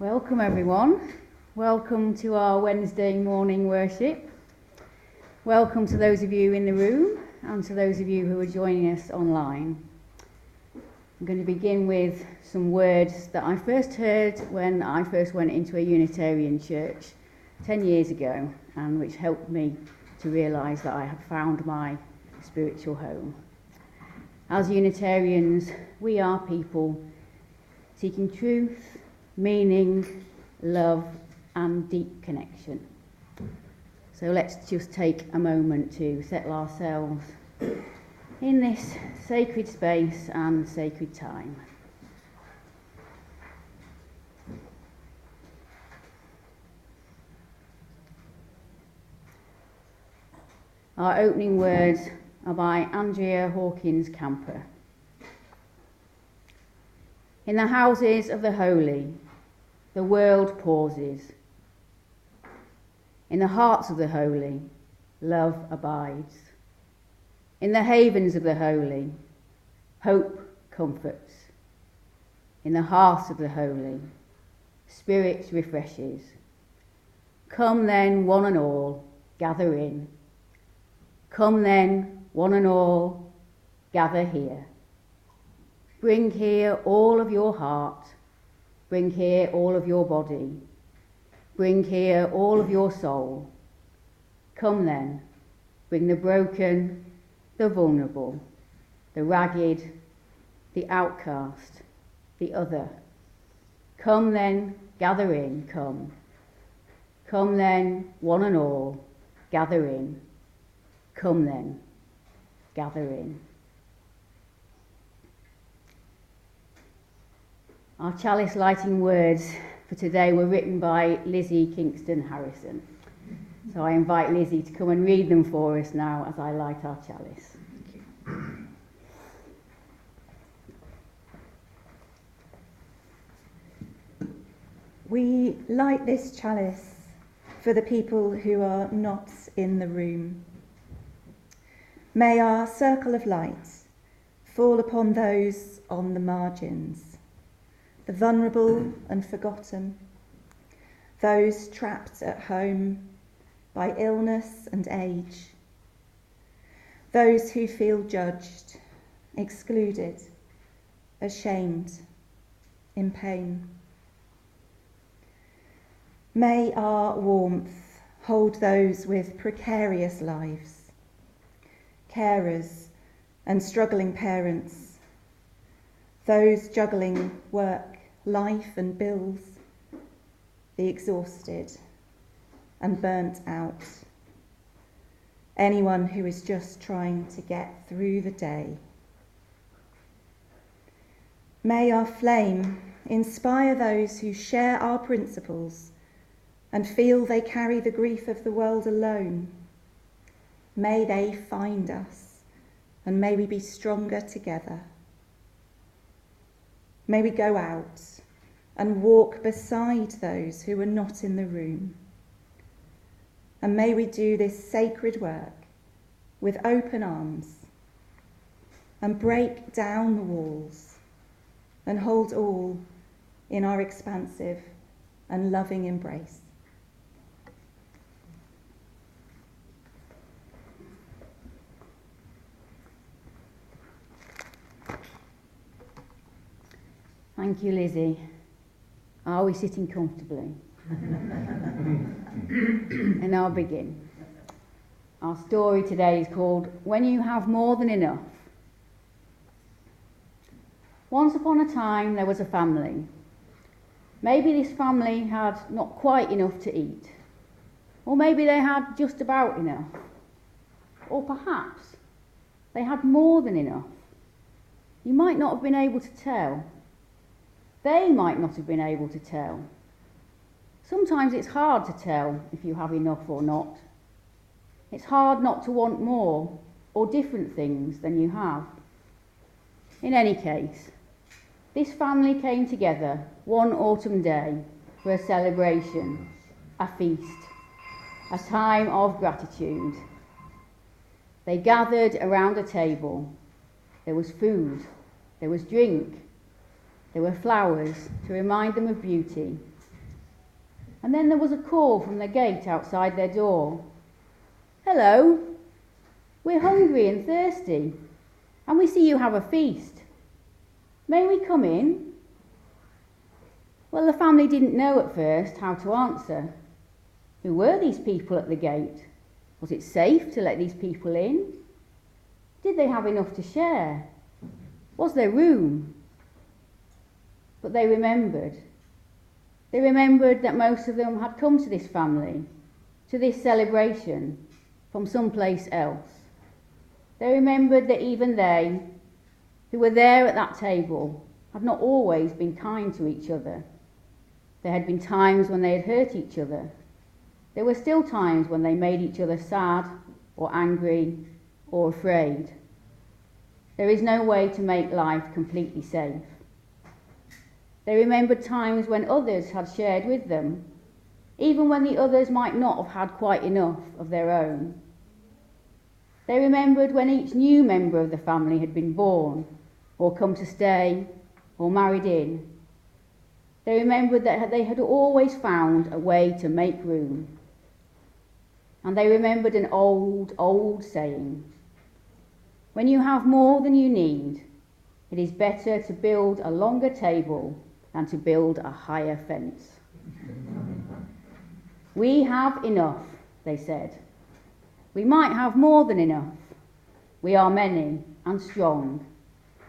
Welcome, everyone. Welcome to our Wednesday morning worship. Welcome to those of you in the room and to those of you who are joining us online. I'm going to begin with some words that I first heard when I first went into a Unitarian church 10 years ago and which helped me to realise that I had found my spiritual home. As Unitarians, we are people seeking truth meaning, love, and deep connection. So let's just take a moment to settle ourselves in this sacred space and sacred time. Our opening words are by Andrea Hawkins Camper. In the houses of the holy, the world pauses. In the hearts of the holy, love abides. In the havens of the holy, hope comforts. In the heart of the holy, spirit refreshes. Come then, one and all, gather in. Come then, one and all, gather here. Bring here all of your heart Bring here all of your body. Bring here all of your soul. Come then, bring the broken, the vulnerable, the ragged, the outcast, the other. Come then, gather in, come. Come then, one and all, gather in. Come then, gather in. Our chalice lighting words for today were written by Lizzie Kingston Harrison. So I invite Lizzie to come and read them for us now as I light our chalice. Thank you. We light this chalice for the people who are not in the room. May our circle of light fall upon those on the margins the vulnerable and forgotten, those trapped at home by illness and age, those who feel judged, excluded, ashamed, in pain. May our warmth hold those with precarious lives, carers and struggling parents, those juggling work life and bills, the exhausted and burnt out, anyone who is just trying to get through the day. May our flame inspire those who share our principles and feel they carry the grief of the world alone. May they find us and may we be stronger together. May we go out and walk beside those who are not in the room. And may we do this sacred work with open arms and break down the walls and hold all in our expansive and loving embrace. Thank you, Lizzie. Are we sitting comfortably? and I'll begin. Our story today is called When You Have More Than Enough. Once upon a time, there was a family. Maybe this family had not quite enough to eat, or maybe they had just about enough, or perhaps they had more than enough. You might not have been able to tell. They might not have been able to tell. Sometimes it's hard to tell if you have enough or not. It's hard not to want more or different things than you have. In any case, this family came together one autumn day for a celebration, a feast, a time of gratitude. They gathered around a table. There was food, there was drink, there were flowers to remind them of beauty. And then there was a call from the gate outside their door. Hello, we're hungry and thirsty, and we see you have a feast. May we come in? Well, the family didn't know at first how to answer. Who were these people at the gate? Was it safe to let these people in? Did they have enough to share? Was there room? But they remembered. They remembered that most of them had come to this family, to this celebration, from someplace else. They remembered that even they, who were there at that table, had not always been kind to each other. There had been times when they had hurt each other. There were still times when they made each other sad or angry or afraid. There is no way to make life completely safe. They remembered times when others had shared with them, even when the others might not have had quite enough of their own. They remembered when each new member of the family had been born, or come to stay, or married in. They remembered that they had always found a way to make room. And they remembered an old, old saying When you have more than you need, it is better to build a longer table than to build a higher fence. we have enough, they said. We might have more than enough. We are many and strong,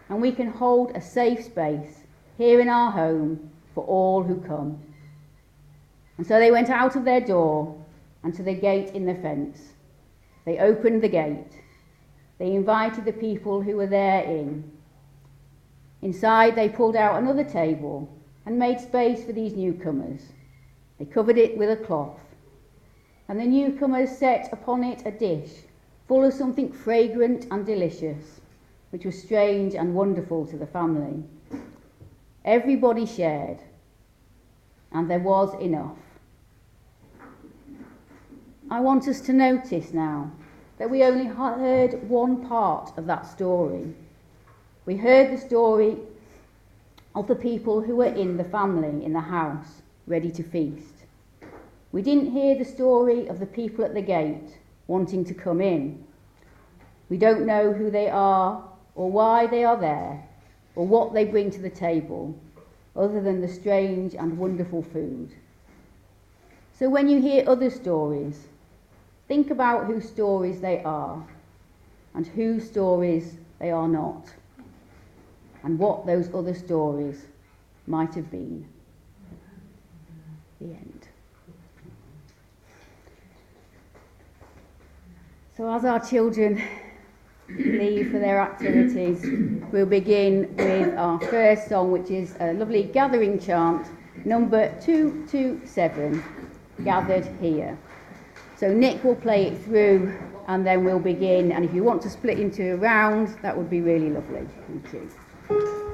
and we can hold a safe space here in our home for all who come. And so they went out of their door and to the gate in the fence. They opened the gate. They invited the people who were there in. Inside, they pulled out another table and made space for these newcomers. They covered it with a cloth. And the newcomers set upon it a dish full of something fragrant and delicious, which was strange and wonderful to the family. Everybody shared, and there was enough. I want us to notice now that we only heard one part of that story. We heard the story of the people who were in the family in the house, ready to feast. We didn't hear the story of the people at the gate wanting to come in. We don't know who they are or why they are there or what they bring to the table, other than the strange and wonderful food. So when you hear other stories, think about whose stories they are and whose stories they are not, and what those other stories might have been. The end. So, as our children leave for their activities, we'll begin with our first song, which is a lovely gathering chant, number 227, Gathered Here. So Nick will play it through and then we'll begin. And if you want to split into a round, that would be really lovely. Thank you. One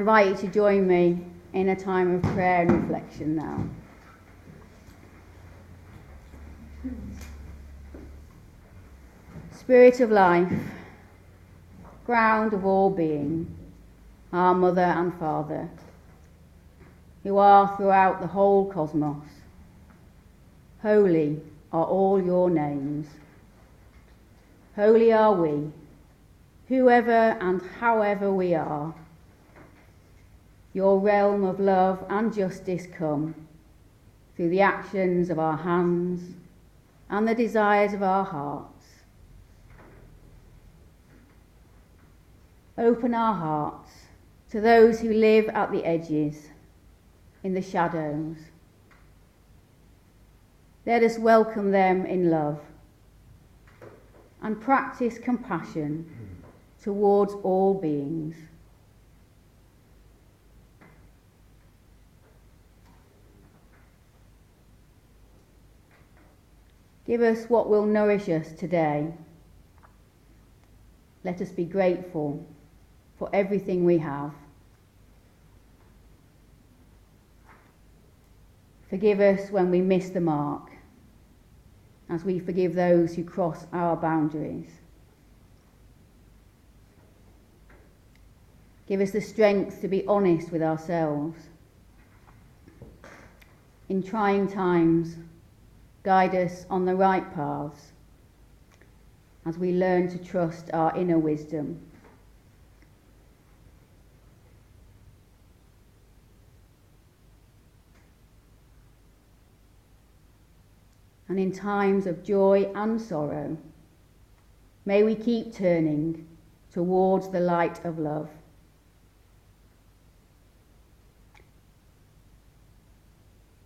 invite you to join me in a time of prayer and reflection now. Spirit of life, ground of all being, our Mother and Father, who are throughout the whole cosmos, holy are all your names. Holy are we, whoever and however we are. Your realm of love and justice come through the actions of our hands and the desires of our hearts. Open our hearts to those who live at the edges, in the shadows. Let us welcome them in love and practice compassion towards all beings. Give us what will nourish us today. Let us be grateful for everything we have. Forgive us when we miss the mark, as we forgive those who cross our boundaries. Give us the strength to be honest with ourselves. In trying times, guide us on the right paths as we learn to trust our inner wisdom. And in times of joy and sorrow, may we keep turning towards the light of love.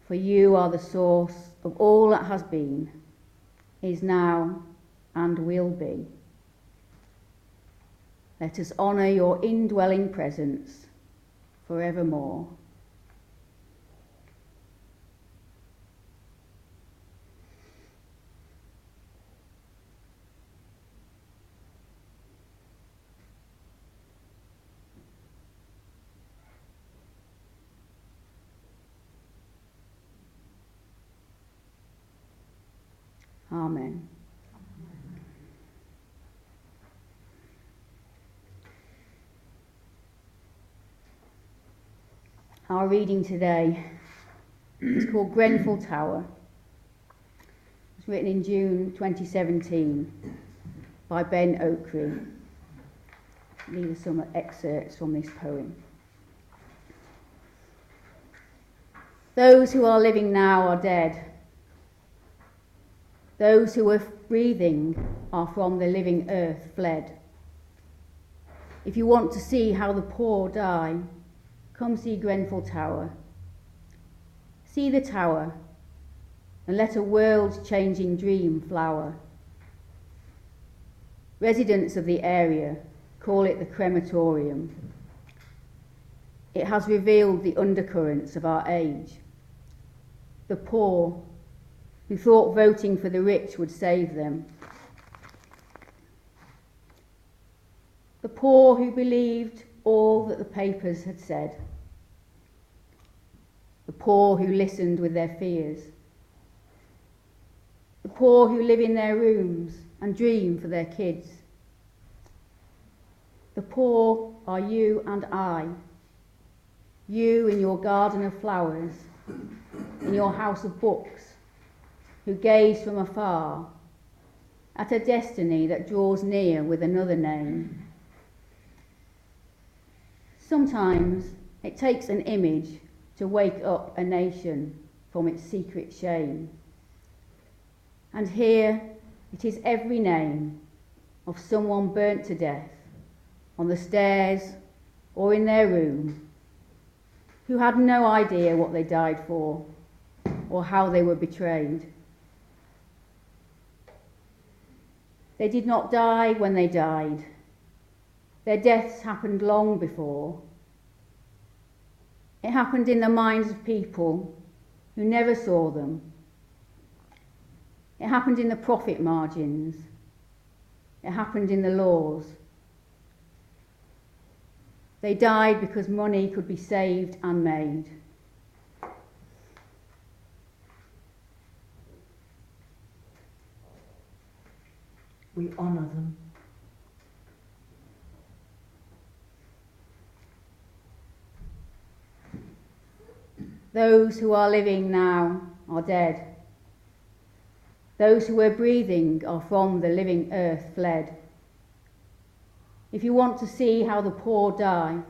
For you are the source of all that has been, is now, and will be. Let us honour your indwelling presence forevermore. Amen. Our reading today is called Grenfell Tower. It was written in June 2017 by Ben Okri. These are some excerpts from this poem. Those who are living now are dead. Those who are breathing are from the living earth fled. If you want to see how the poor die, come see Grenfell Tower. See the tower and let a world changing dream flower. Residents of the area call it the crematorium. It has revealed the undercurrents of our age. The poor who thought voting for the rich would save them. The poor who believed all that the papers had said. The poor who listened with their fears. The poor who live in their rooms and dream for their kids. The poor are you and I. You in your garden of flowers, in your house of books, who gaze from afar at a destiny that draws near with another name. Sometimes it takes an image to wake up a nation from its secret shame. And here it is every name of someone burnt to death on the stairs or in their room who had no idea what they died for or how they were betrayed. They did not die when they died. Their deaths happened long before. It happened in the minds of people who never saw them. It happened in the profit margins. It happened in the laws. They died because money could be saved and made. We honour them. Those who are living now are dead. Those who were breathing are from the living earth fled. If you want to see how the poor die,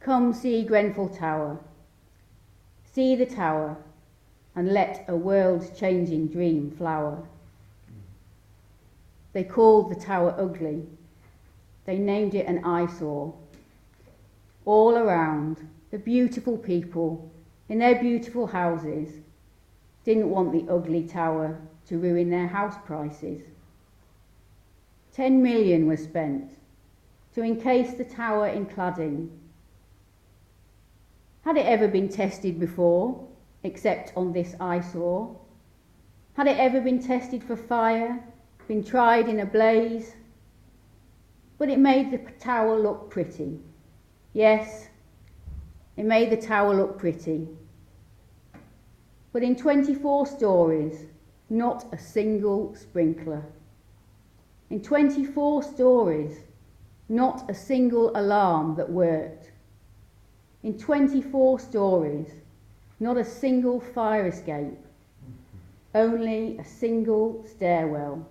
come see Grenfell Tower. See the tower and let a world changing dream flower. They called the tower ugly. They named it an eyesore. All around, the beautiful people in their beautiful houses didn't want the ugly tower to ruin their house prices. Ten million was spent to encase the tower in cladding. Had it ever been tested before, except on this eyesore? Had it ever been tested for fire, been tried in a blaze? But it made the tower look pretty. Yes, it made the tower look pretty. But in 24 stories, not a single sprinkler. In 24 stories, not a single alarm that worked. In 24 stories, not a single fire escape. Only a single stairwell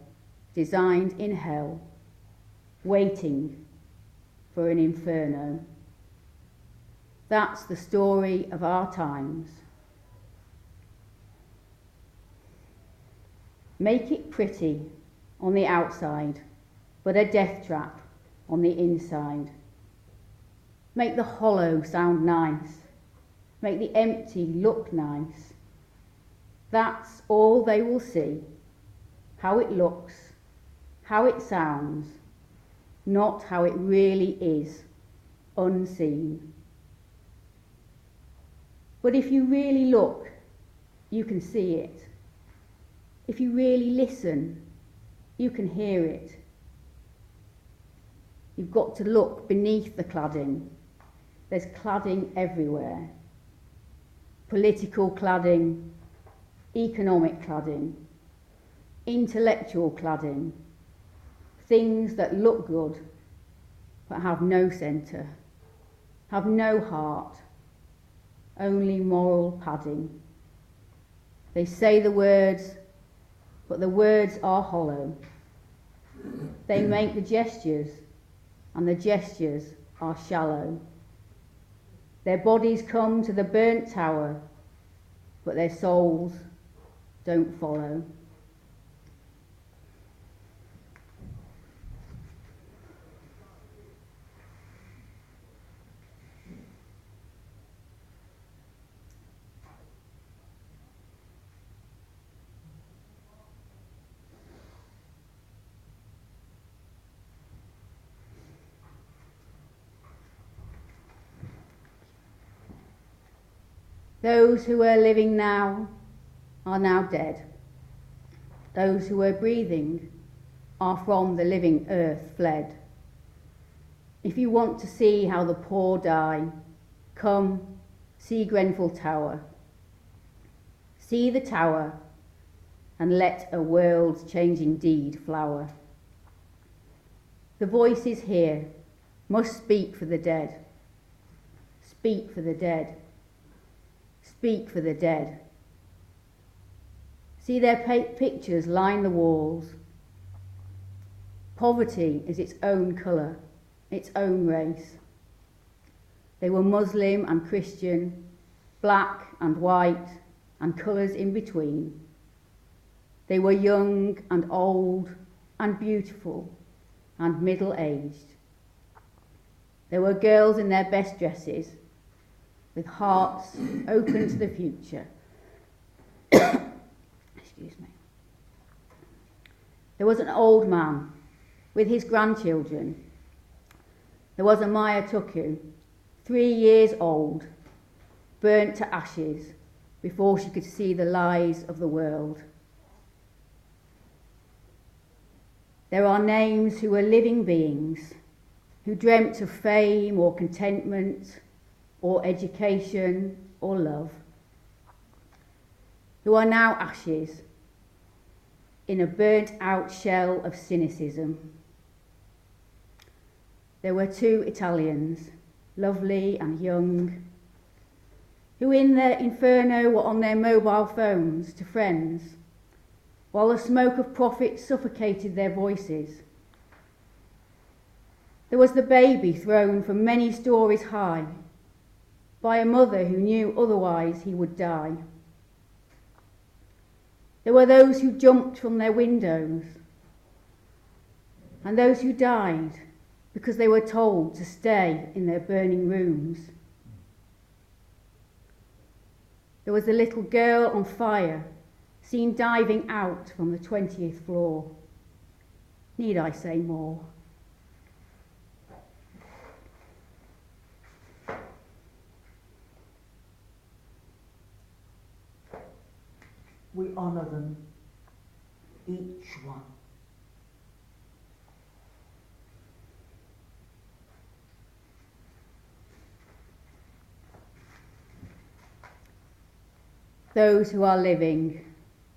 designed in hell, waiting for an inferno. That's the story of our times. Make it pretty on the outside, but a death trap on the inside. Make the hollow sound nice. Make the empty look nice. That's all they will see. How it looks, how it sounds, not how it really is, unseen. But if you really look, you can see it. If you really listen, you can hear it. You've got to look beneath the cladding. There's cladding everywhere political cladding, economic cladding, intellectual cladding, things that look good but have no centre, have no heart, only moral padding. They say the words but the words are hollow. They make the gestures, and the gestures are shallow. Their bodies come to the burnt tower, but their souls don't follow. Those who are living now are now dead. Those who are breathing are from the living earth fled. If you want to see how the poor die, come see Grenfell Tower. See the tower and let a world changing deed flower. The voices here must speak for the dead. Speak for the dead speak for the dead. See their pictures line the walls. Poverty is its own colour, its own race. They were Muslim and Christian, black and white, and colours in between. They were young and old and beautiful and middle aged. There were girls in their best dresses with hearts open to the future. Excuse me. There was an old man with his grandchildren. There was Amaya Tuccu, three years old, burnt to ashes before she could see the lies of the world. There are names who were living beings, who dreamt of fame or contentment or education or love, who are now ashes in a burnt out shell of cynicism. There were two Italians, lovely and young, who in their inferno were on their mobile phones to friends, while the smoke of profit suffocated their voices. There was the baby thrown from many stories high by a mother who knew otherwise he would die. There were those who jumped from their windows and those who died because they were told to stay in their burning rooms. There was a little girl on fire, seen diving out from the 20th floor. Need I say more? We honour them, each one. Those who are living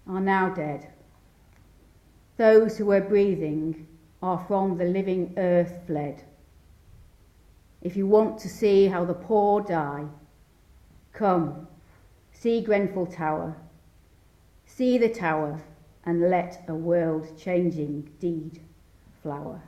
are now dead. Those who were breathing are from the living earth fled. If you want to see how the poor die, come, see Grenfell Tower, see the tower, and let a world changing deed flower.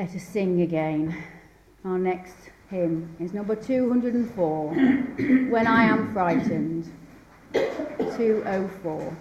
Let us sing again. Our next hymn is number 204 When I Am Frightened. 204.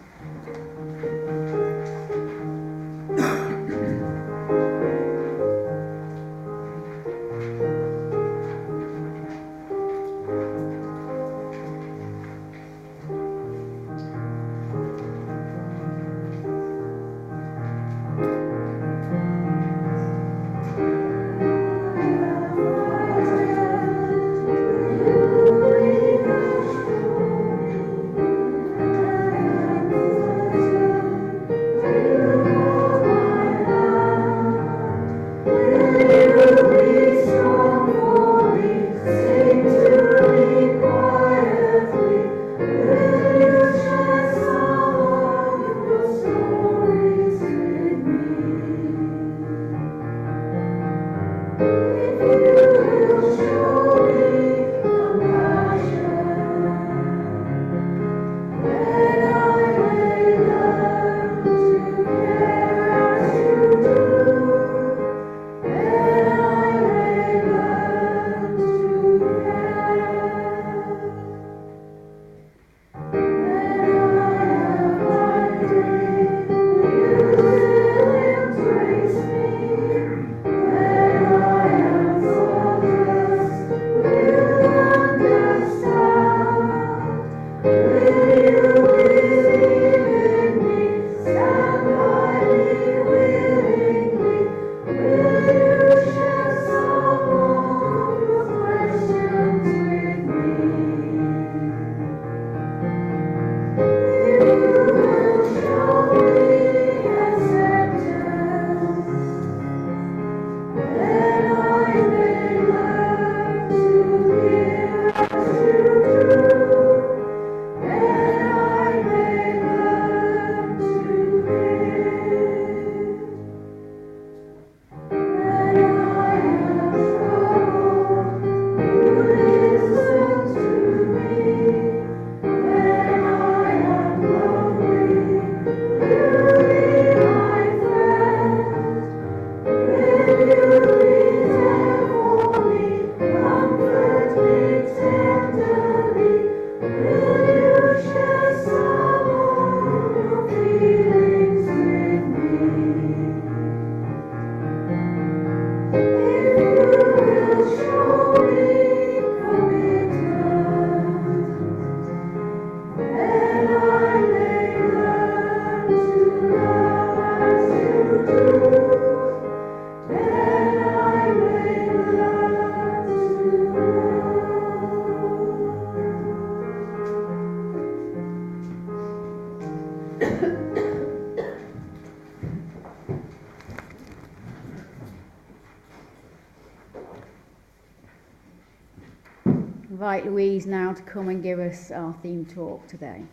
Come and give us our theme talk today.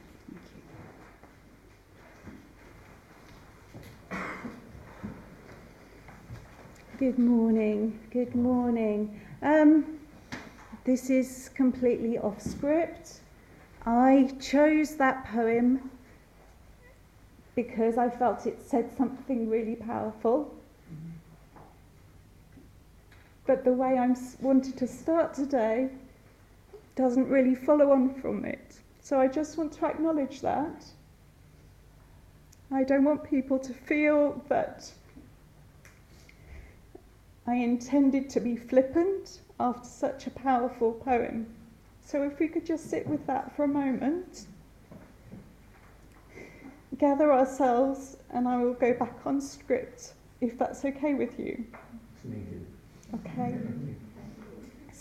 Thank you. Good morning. Good morning. Um, this is completely off script. I chose that poem because I felt it said something really powerful. But the way I wanted to start today doesn't really follow on from it. So I just want to acknowledge that. I don't want people to feel that I intended to be flippant after such a powerful poem. So if we could just sit with that for a moment, gather ourselves, and I will go back on script if that's okay with you. Okay.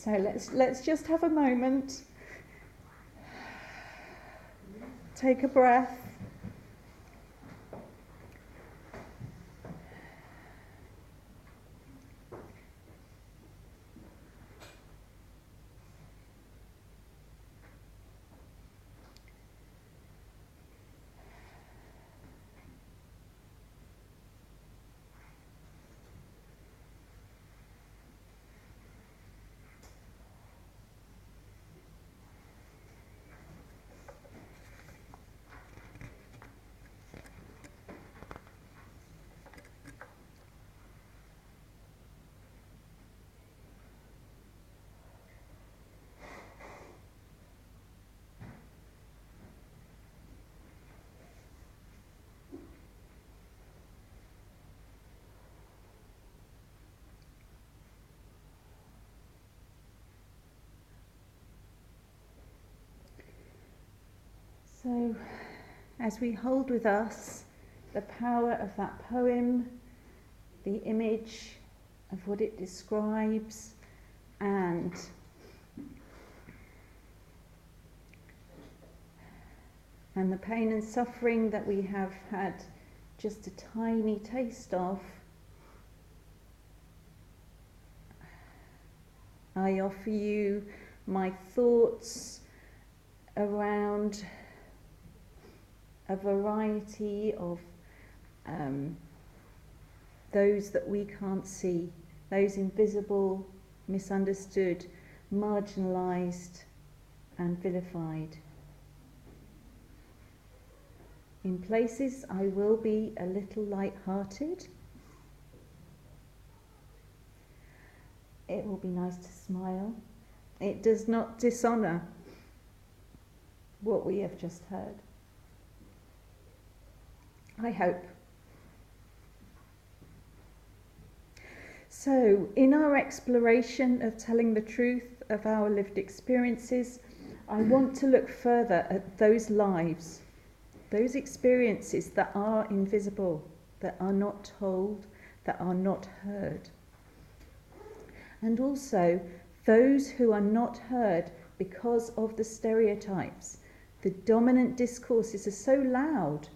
So let's let's just have a moment. Take a breath. So, as we hold with us the power of that poem, the image of what it describes, and and the pain and suffering that we have had just a tiny taste of, I offer you my thoughts around a variety of um, those that we can't see, those invisible, misunderstood, marginalised, and vilified. In places, I will be a little light-hearted. It will be nice to smile. It does not dishonour what we have just heard. I hope. So, in our exploration of telling the truth of our lived experiences, I want to look further at those lives, those experiences that are invisible, that are not told, that are not heard. And also those who are not heard because of the stereotypes. The dominant discourses are so loud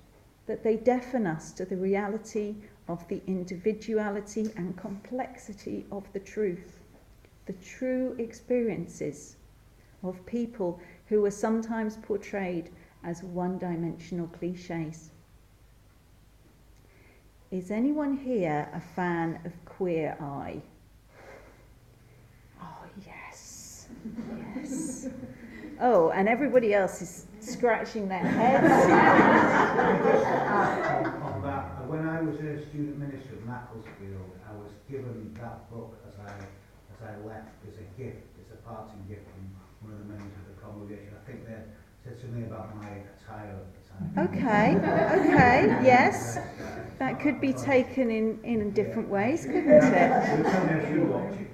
that they deafen us to the reality of the individuality and complexity of the truth, the true experiences of people who are sometimes portrayed as one dimensional cliches. Is anyone here a fan of Queer Eye? Oh, yes. Yes. Oh, and everybody else is scratching their heads. on that, when I was a student minister at Macclesfield, I was given that book as I as I left as a gift, as a parting gift from one of the members of the congregation. I think they said something about my attire at the time. Okay, okay, yes. That could be taken in, in different ways, couldn't it?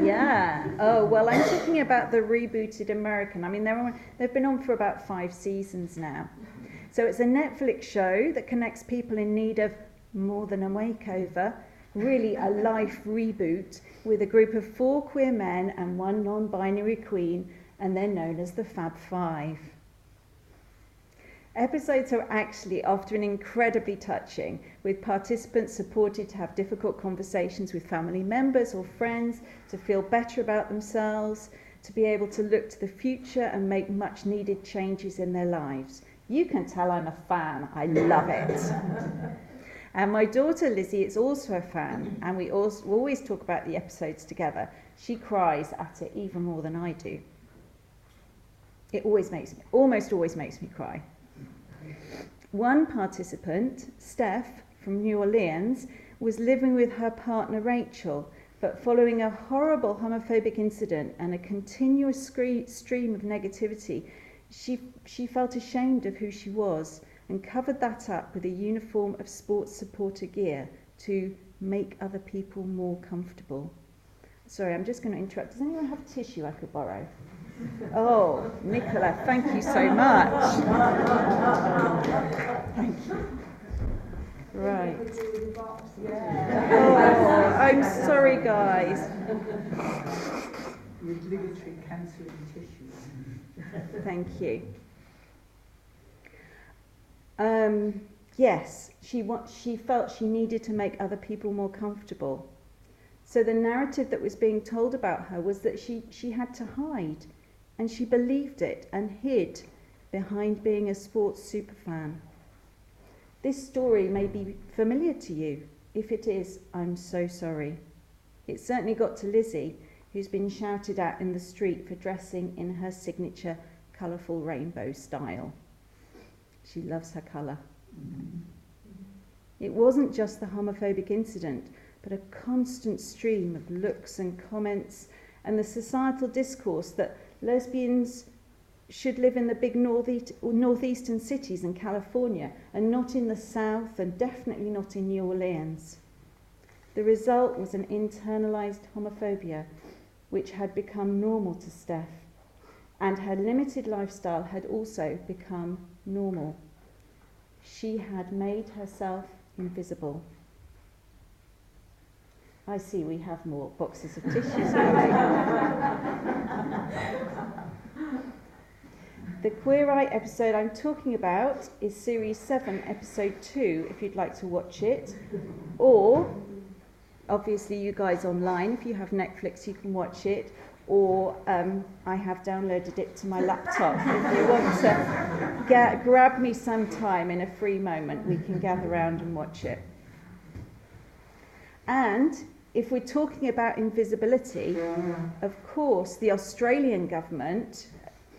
Yeah. Oh, well, I'm talking about the rebooted American. I mean, they're on, they've been on for about five seasons now. So it's a Netflix show that connects people in need of more than a makeover, really a life reboot, with a group of four queer men and one non binary queen, and they're known as the Fab Five. Episodes are actually often incredibly touching, with participants supported to have difficult conversations with family members or friends, to feel better about themselves, to be able to look to the future and make much needed changes in their lives. You can tell I'm a fan, I love it. and my daughter Lizzie is also a fan, and we also, always talk about the episodes together. She cries at it even more than I do. It always makes me, almost always makes me cry. One participant, Steph from New Orleans, was living with her partner Rachel, but following a horrible homophobic incident and a continuous stream of negativity, she, she felt ashamed of who she was and covered that up with a uniform of sports supporter gear to make other people more comfortable. Sorry, I'm just going to interrupt. Does anyone have tissue I could borrow? Oh, Nicola, thank you so much. Thank you. Right. Oh, I'm sorry, guys. Thank you. Um, yes, she, she felt she needed to make other people more comfortable. So the narrative that was being told about her was that she, she had to hide, and she believed it and hid behind being a sports superfan. This story may be familiar to you. If it is, I'm so sorry. It certainly got to Lizzie, who's been shouted at in the street for dressing in her signature colourful rainbow style. She loves her colour. It wasn't just the homophobic incident, but a constant stream of looks and comments and the societal discourse that lesbians should live in the big northeast, northeastern cities in California and not in the south and definitely not in New Orleans. The result was an internalized homophobia which had become normal to Steph, and her limited lifestyle had also become normal. She had made herself invisible. I see we have more boxes of tissues The Queer Eye episode I'm talking about is Series 7, Episode 2, if you'd like to watch it. Or, obviously, you guys online, if you have Netflix, you can watch it. Or um, I have downloaded it to my laptop. if you want to get, grab me some time in a free moment, we can gather around and watch it. And if we're talking about invisibility, of course, the Australian government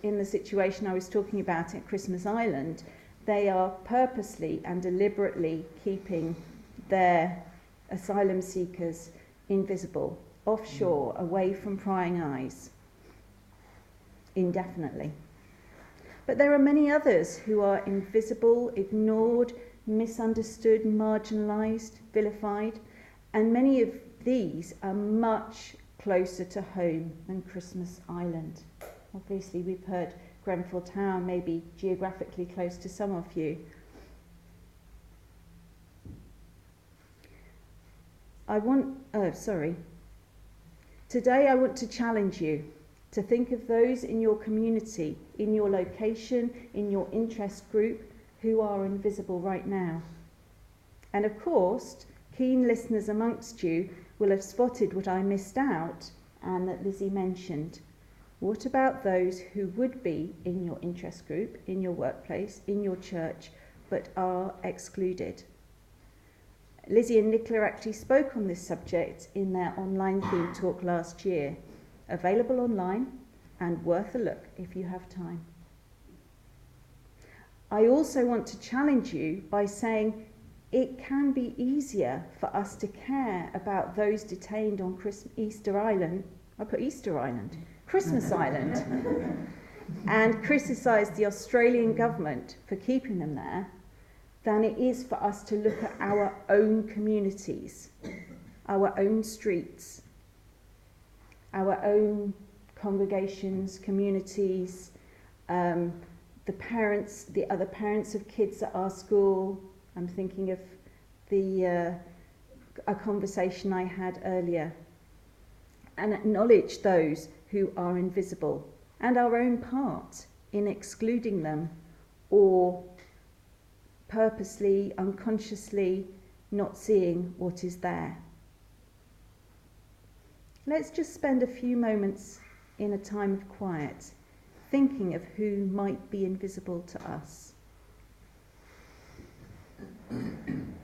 in the situation I was talking about at Christmas Island, they are purposely and deliberately keeping their asylum seekers invisible, offshore, mm. away from prying eyes, indefinitely. But there are many others who are invisible, ignored, misunderstood, marginalised, vilified, and many of these are much closer to home than Christmas Island. Obviously, we've heard Grenfell Tower may be geographically close to some of you. I want, oh, sorry. Today, I want to challenge you to think of those in your community, in your location, in your interest group who are invisible right now. And of course, keen listeners amongst you will have spotted what I missed out and that Lizzie mentioned. What about those who would be in your interest group, in your workplace, in your church, but are excluded? Lizzie and Nicola actually spoke on this subject in their online theme talk last year, available online and worth a look if you have time. I also want to challenge you by saying it can be easier for us to care about those detained on Easter Island. I put Easter Island Christmas Island and criticise the Australian government for keeping them there than it is for us to look at our own communities, our own streets, our own congregations, communities, um, the parents, the other parents of kids at our school. I'm thinking of the uh, a conversation I had earlier, and acknowledge those who are invisible and our own part in excluding them or purposely, unconsciously not seeing what is there. Let's just spend a few moments in a time of quiet thinking of who might be invisible to us. Mm-hmm.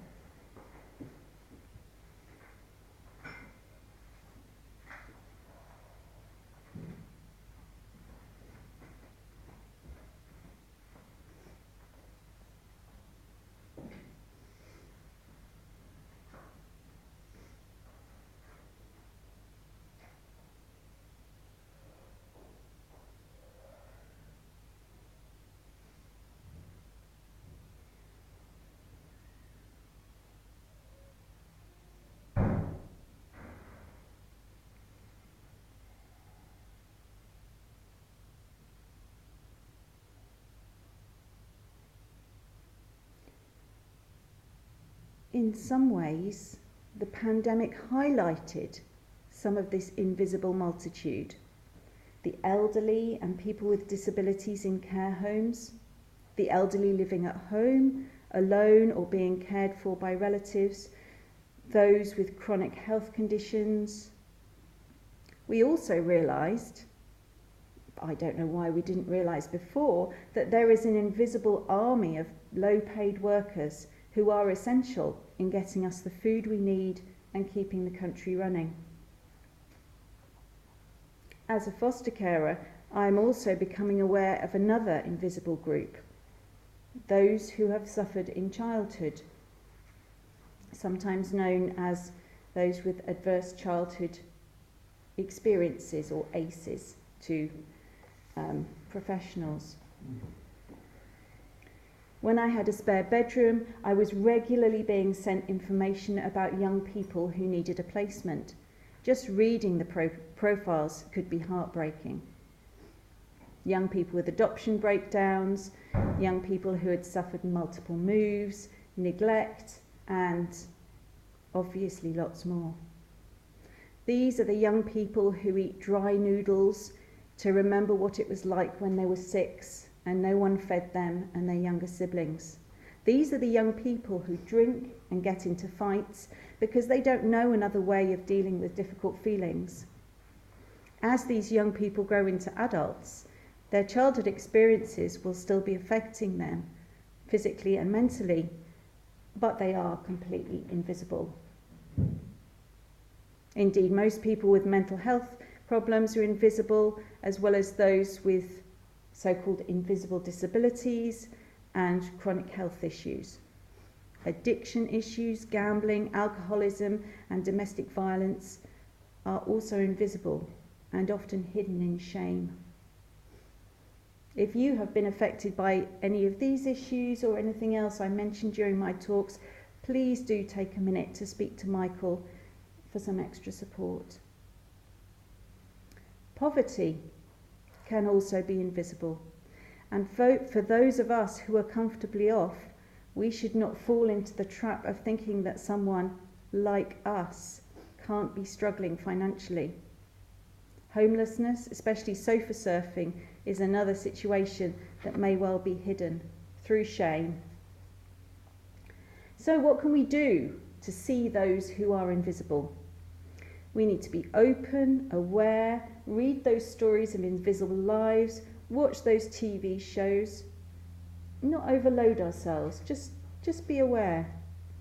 in some ways, the pandemic highlighted some of this invisible multitude. The elderly and people with disabilities in care homes, the elderly living at home, alone or being cared for by relatives, those with chronic health conditions. We also realised, I don't know why we didn't realise before, that there is an invisible army of low paid workers who are essential in getting us the food we need and keeping the country running. As a foster carer, I am also becoming aware of another invisible group those who have suffered in childhood, sometimes known as those with adverse childhood experiences or ACEs to um, professionals. Mm-hmm. When I had a spare bedroom, I was regularly being sent information about young people who needed a placement. Just reading the pro- profiles could be heartbreaking. Young people with adoption breakdowns, young people who had suffered multiple moves, neglect, and obviously lots more. These are the young people who eat dry noodles to remember what it was like when they were six and no one fed them and their younger siblings. These are the young people who drink and get into fights because they don't know another way of dealing with difficult feelings. As these young people grow into adults, their childhood experiences will still be affecting them physically and mentally, but they are completely invisible. Indeed, most people with mental health problems are invisible, as well as those with so called invisible disabilities, and chronic health issues. Addiction issues, gambling, alcoholism, and domestic violence are also invisible and often hidden in shame. If you have been affected by any of these issues or anything else I mentioned during my talks, please do take a minute to speak to Michael for some extra support. Poverty can also be invisible. And for, those of us who are comfortably off, we should not fall into the trap of thinking that someone like us can't be struggling financially. Homelessness, especially sofa surfing, is another situation that may well be hidden through shame. So, what can we do to see those who are invisible? We need to be open, aware, read those stories of invisible lives, watch those TV shows. Not overload ourselves, just, just be aware.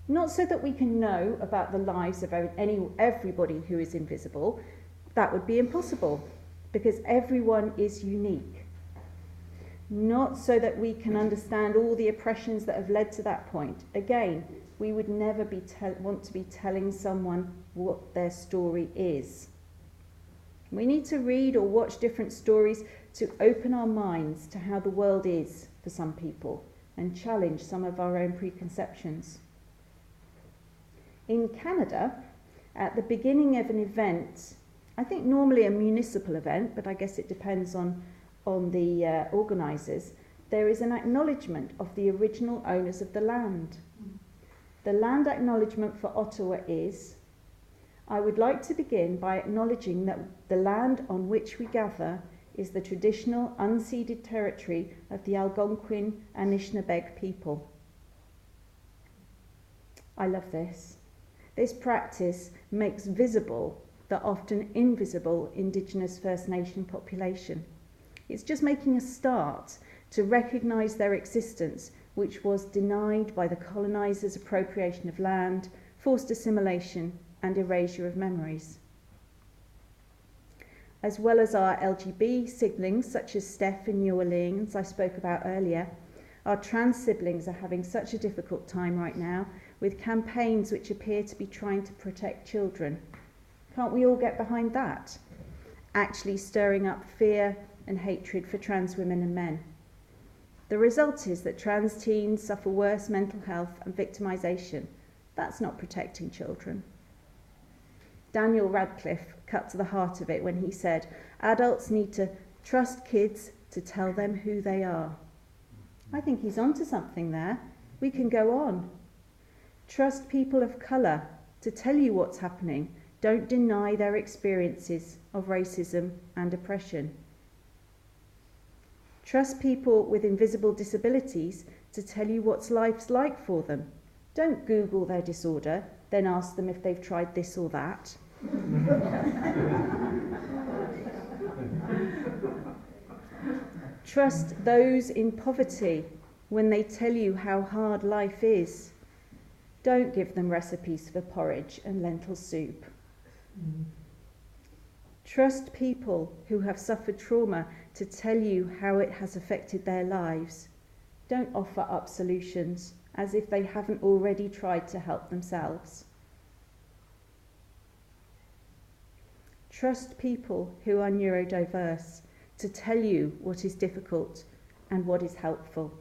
Not so that we can know about the lives of any, everybody who is invisible. That would be impossible because everyone is unique. Not so that we can understand all the oppressions that have led to that point. Again, we would never be te- want to be telling someone what their story is. We need to read or watch different stories to open our minds to how the world is for some people and challenge some of our own preconceptions. In Canada, at the beginning of an event, I think normally a municipal event, but I guess it depends on, on the uh, organisers, there is an acknowledgement of the original owners of the land. The land acknowledgement for Ottawa is I would like to begin by acknowledging that the land on which we gather is the traditional unceded territory of the Algonquin Anishinaabeg people. I love this. This practice makes visible the often invisible Indigenous First Nation population. It's just making a start to recognise their existence, which was denied by the colonizers' appropriation of land, forced assimilation, and erasure of memories. As well as our LGB siblings, such as Steph in New Orleans, I spoke about earlier, our trans siblings are having such a difficult time right now with campaigns which appear to be trying to protect children. Can't we all get behind that? Actually, stirring up fear and hatred for trans women and men. The result is that trans teens suffer worse mental health and victimisation. That's not protecting children. Daniel Radcliffe cut to the heart of it when he said, Adults need to trust kids to tell them who they are. I think he's onto something there. We can go on. Trust people of colour to tell you what's happening. Don't deny their experiences of racism and oppression. Trust people with invisible disabilities to tell you what life's like for them. Don't Google their disorder, then ask them if they've tried this or that. Trust those in poverty when they tell you how hard life is. Don't give them recipes for porridge and lentil soup. Mm. Trust people who have suffered trauma to tell you how it has affected their lives. Don't offer up solutions as if they haven't already tried to help themselves. Trust people who are neurodiverse to tell you what is difficult and what is helpful.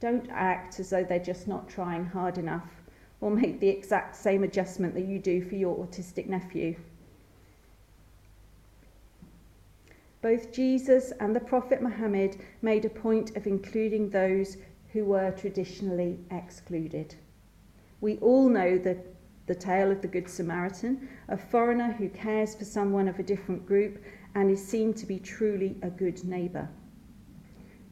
Don't act as though they're just not trying hard enough or make the exact same adjustment that you do for your autistic nephew. Both Jesus and the Prophet Muhammad made a point of including those who were traditionally excluded. We all know the, the tale of the Good Samaritan, a foreigner who cares for someone of a different group and is seen to be truly a good neighbour.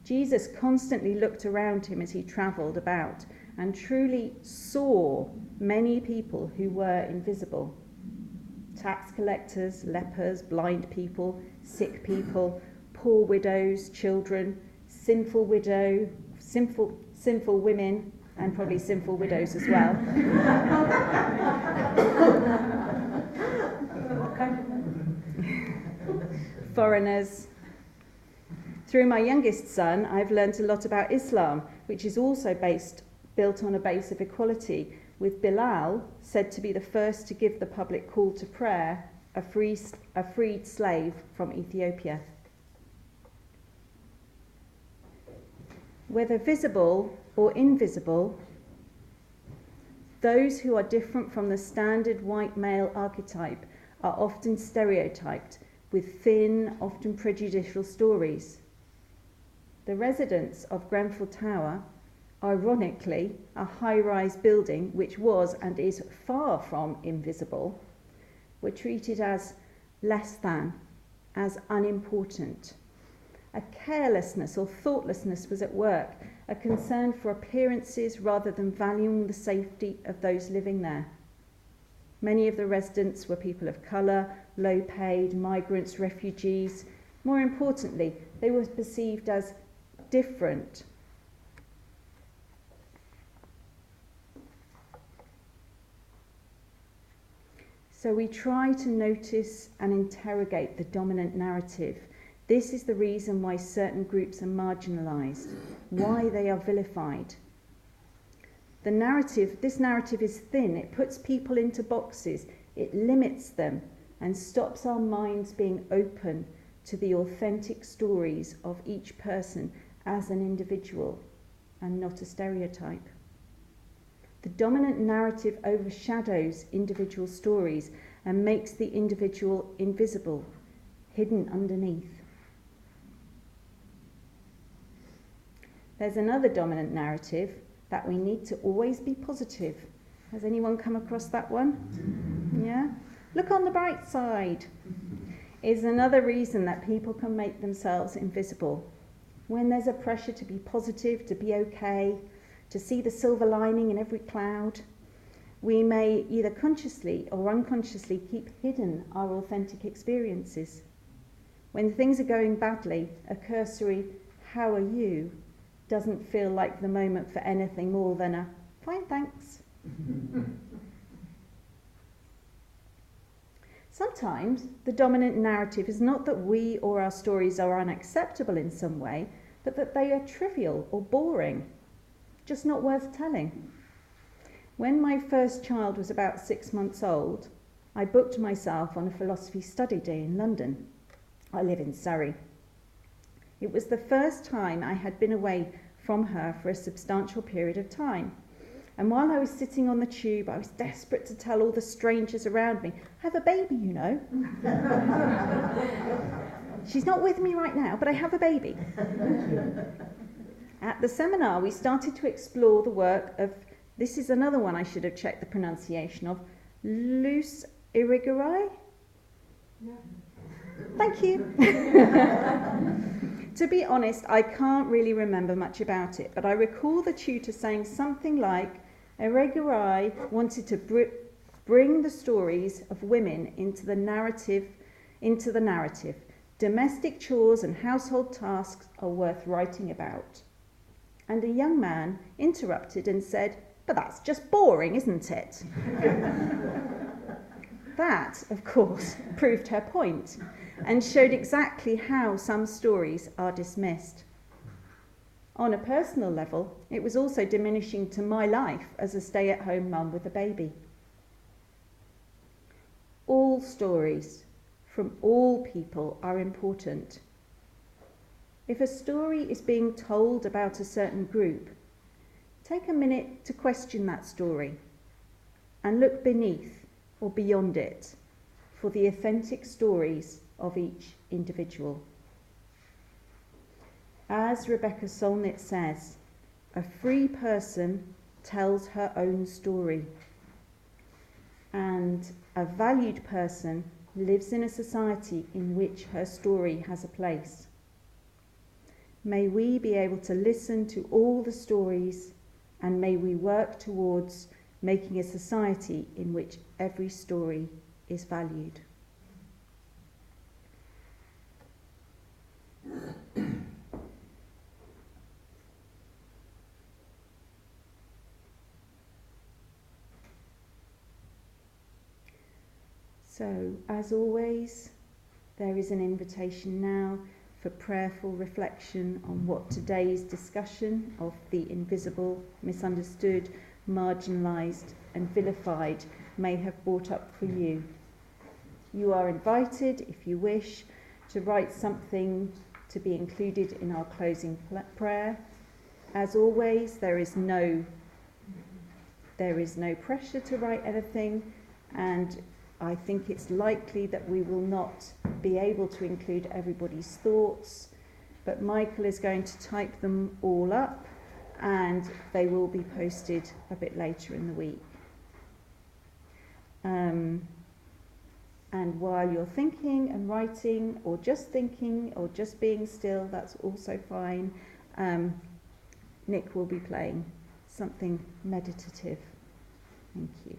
Jesus constantly looked around him as he travelled about and truly saw many people who were invisible tax collectors, lepers, blind people, sick people, poor widows, children, sinful widow, sinful, sinful women, and probably sinful widows as well. Foreigners. Through my youngest son, I've learnt a lot about Islam, which is also based, built on a base of equality, with Bilal said to be the first to give the public call to prayer, a, free, a freed slave from Ethiopia. Whether visible or invisible, those who are different from the standard white male archetype are often stereotyped with thin, often prejudicial stories. The residents of Grenfell Tower ironically, a high rise building which was and is far from invisible, were treated as less than, as unimportant. A carelessness or thoughtlessness was at work, a concern for appearances rather than valuing the safety of those living there. Many of the residents were people of colour, low paid, migrants, refugees. More importantly, they were perceived as different So we try to notice and interrogate the dominant narrative. This is the reason why certain groups are marginalized, why they are vilified. The narrative, this narrative is thin, it puts people into boxes, it limits them, and stops our minds being open to the authentic stories of each person as an individual and not a stereotype. The dominant narrative overshadows individual stories and makes the individual invisible, hidden underneath. There's another dominant narrative that we need to always be positive. Has anyone come across that one? Yeah? Look on the bright side. Is another reason that people can make themselves invisible. When there's a pressure to be positive, to be okay, to see the silver lining in every cloud. we may either consciously or unconsciously keep hidden our authentic experiences. When things are going badly, a cursory, How are you? doesn't feel like the moment for anything more than a Fine, thanks. Sometimes the dominant narrative is not that we or our stories are unacceptable in some way, but that they are trivial or boring, just not worth telling. When my first child was about six months old, I booked myself on a philosophy study day in London. I live in Surrey. It was the first time I had been away from her for a substantial period of time. And while I was sitting on the tube, I was desperate to tell all the strangers around me, I have a baby, you know. She's not with me right now, but I have a baby. At the seminar, we started to explore the work of, this is another one I should have checked the pronunciation of, Luce Irigaray? Yeah. Thank you. to be honest, I can't really remember much about it, but I recall the tutor saying something like, Irigaray wanted to br- bring the stories of women into the narrative, into the narrative. Domestic chores and household tasks are worth writing about. And a young man interrupted and said, But that's just boring, isn't it? that, of course, proved her point and showed exactly how some stories are dismissed. On a personal level, it was also diminishing to my life as a stay at home mum with a baby. All stories from all people are important. If a story is being told about a certain group, take a minute to question that story and look beneath or beyond it for the authentic stories of each individual. As Rebecca Solnit says, a free person tells her own story, and a valued person lives in a society in which her story has a place. May we be able to listen to all the stories, and may we work towards making a society in which every story is valued. So, as always, there is an invitation now for prayerful reflection on what today's discussion of the invisible, misunderstood, marginalised, and vilified may have brought up for you. You are invited, if you wish, to write something to be included in our closing prayer. As always, there is no there is no pressure to write anything, and I think it's likely that we will not be able to include everybody's thoughts, but Michael is going to type them all up and they will be posted a bit later in the week. Um, and while you're thinking and writing, or just thinking, or just being still, that's also fine. Um, Nick will be playing something meditative. Thank you.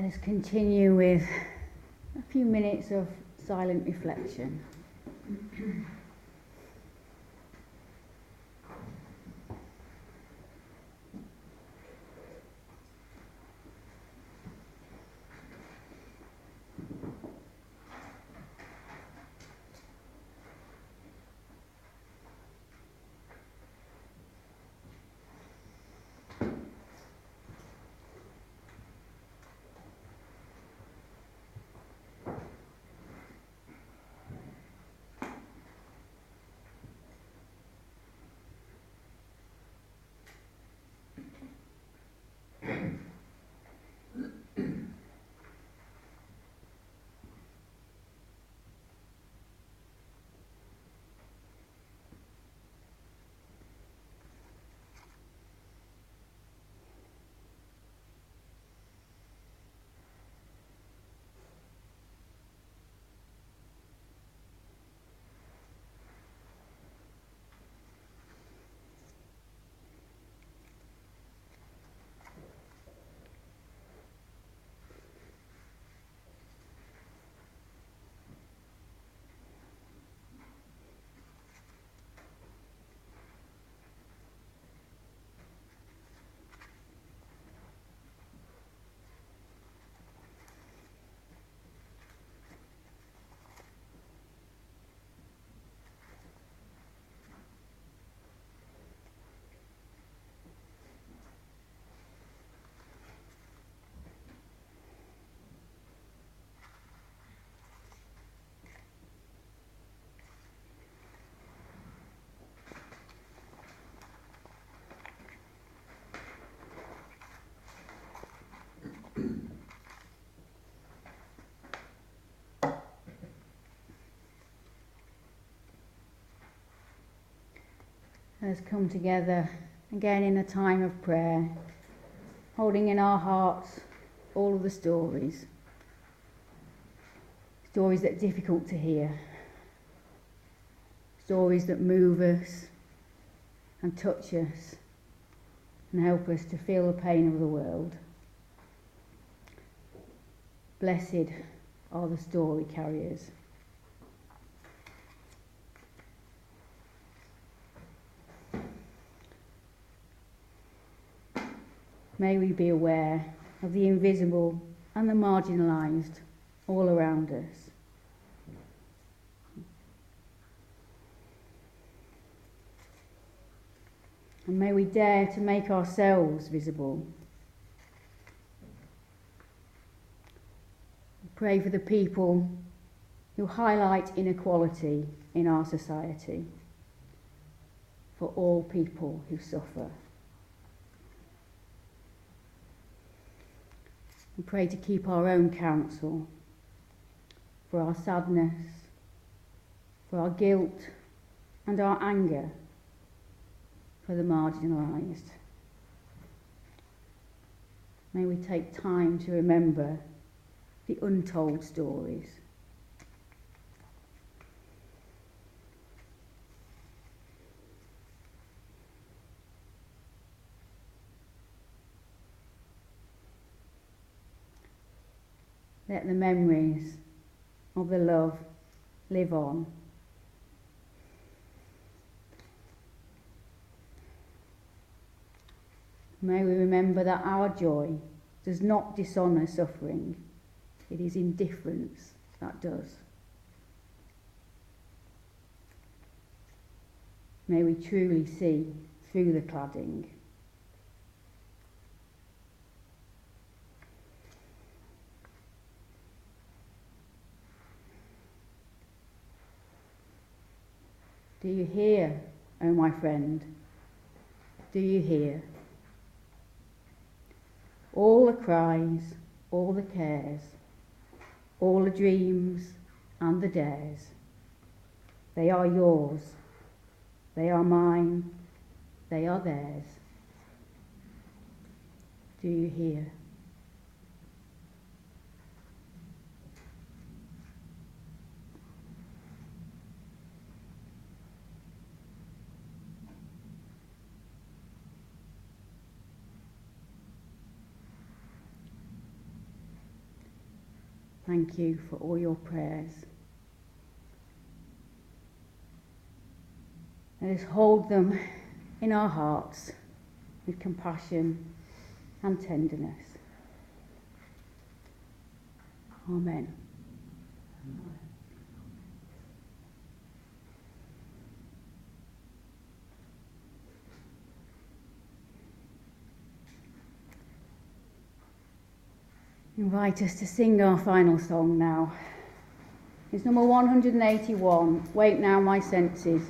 Let us continue with a few minutes of silent reflection. Us come together again in a time of prayer, holding in our hearts all of the stories. Stories that are difficult to hear. Stories that move us and touch us and help us to feel the pain of the world. Blessed are the story carriers. May we be aware of the invisible and the marginalised all around us. And may we dare to make ourselves visible. Pray for the people who highlight inequality in our society, for all people who suffer. And pray to keep our own counsel for our sadness, for our guilt and our anger for the marginalised. May we take time to remember the untold stories. Let the memories of the love live on. May we remember that our joy does not dishonour suffering, it is indifference that does. May we truly see through the cladding. Do you hear, oh my friend? Do you hear? All the cries, all the cares, all the dreams and the dares, they are yours, they are mine, they are theirs. Do you hear? Thank you for all your prayers. Let us hold them in our hearts with compassion and tenderness. Amen. Invite us to sing our final song now. It's number 181, Wake Now My Senses.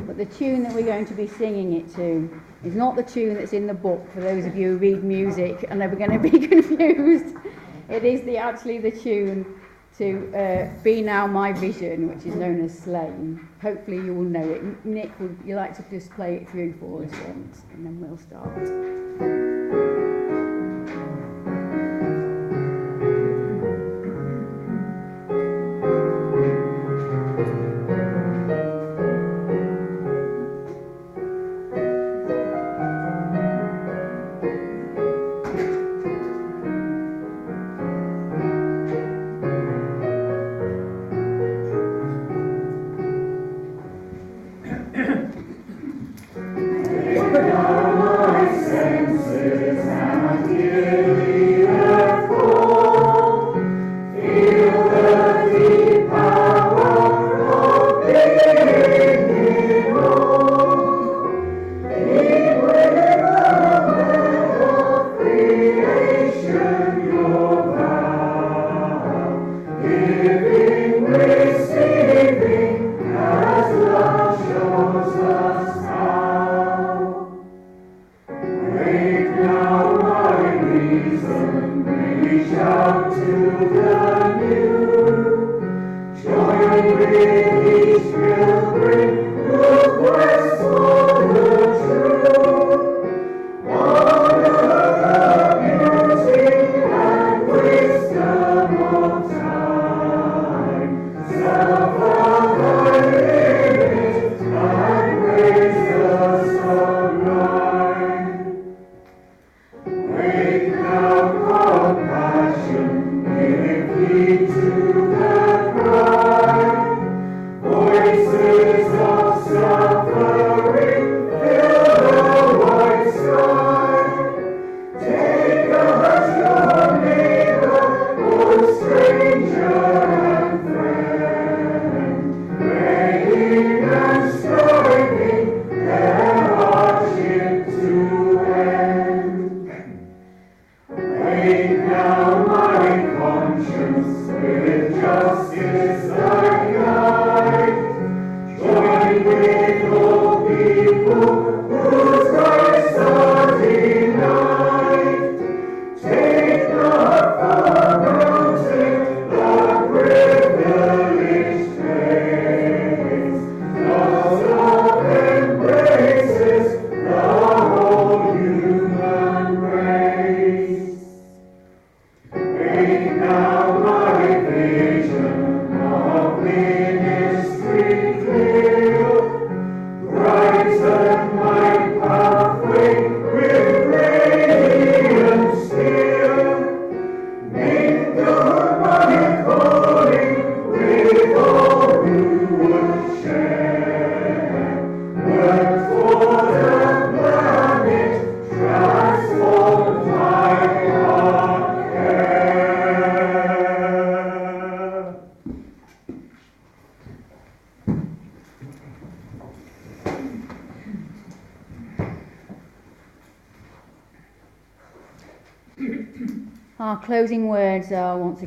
But the tune that we're going to be singing it to is not the tune that's in the book for those of you who read music and they're going to be confused. It is the, actually the tune to uh, Be Thou My Vision, which is known as Slane. Hopefully you will know it. Nick, would you like to just play it through for us once and then we'll start.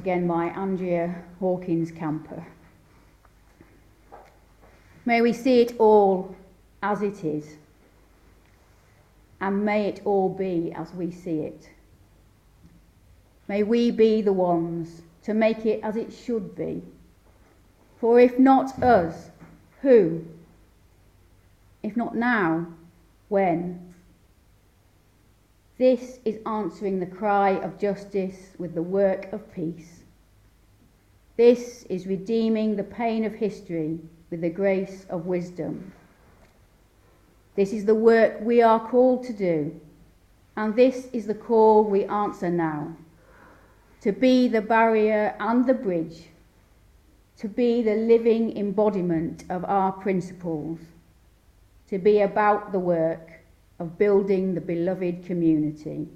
Again by Andrea Hawkins Camper. May we see it all as it is, and may it all be as we see it. May we be the ones to make it as it should be. For if not us, who? If not now, when? This is answering the cry of justice with the work of peace. This is redeeming the pain of history with the grace of wisdom. This is the work we are called to do, and this is the call we answer now to be the barrier and the bridge, to be the living embodiment of our principles, to be about the work of building the beloved community,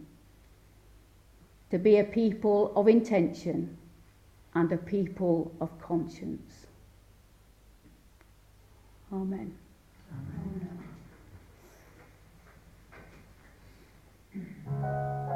to be a people of intention and a people of conscience. Amen. Amen. Amen.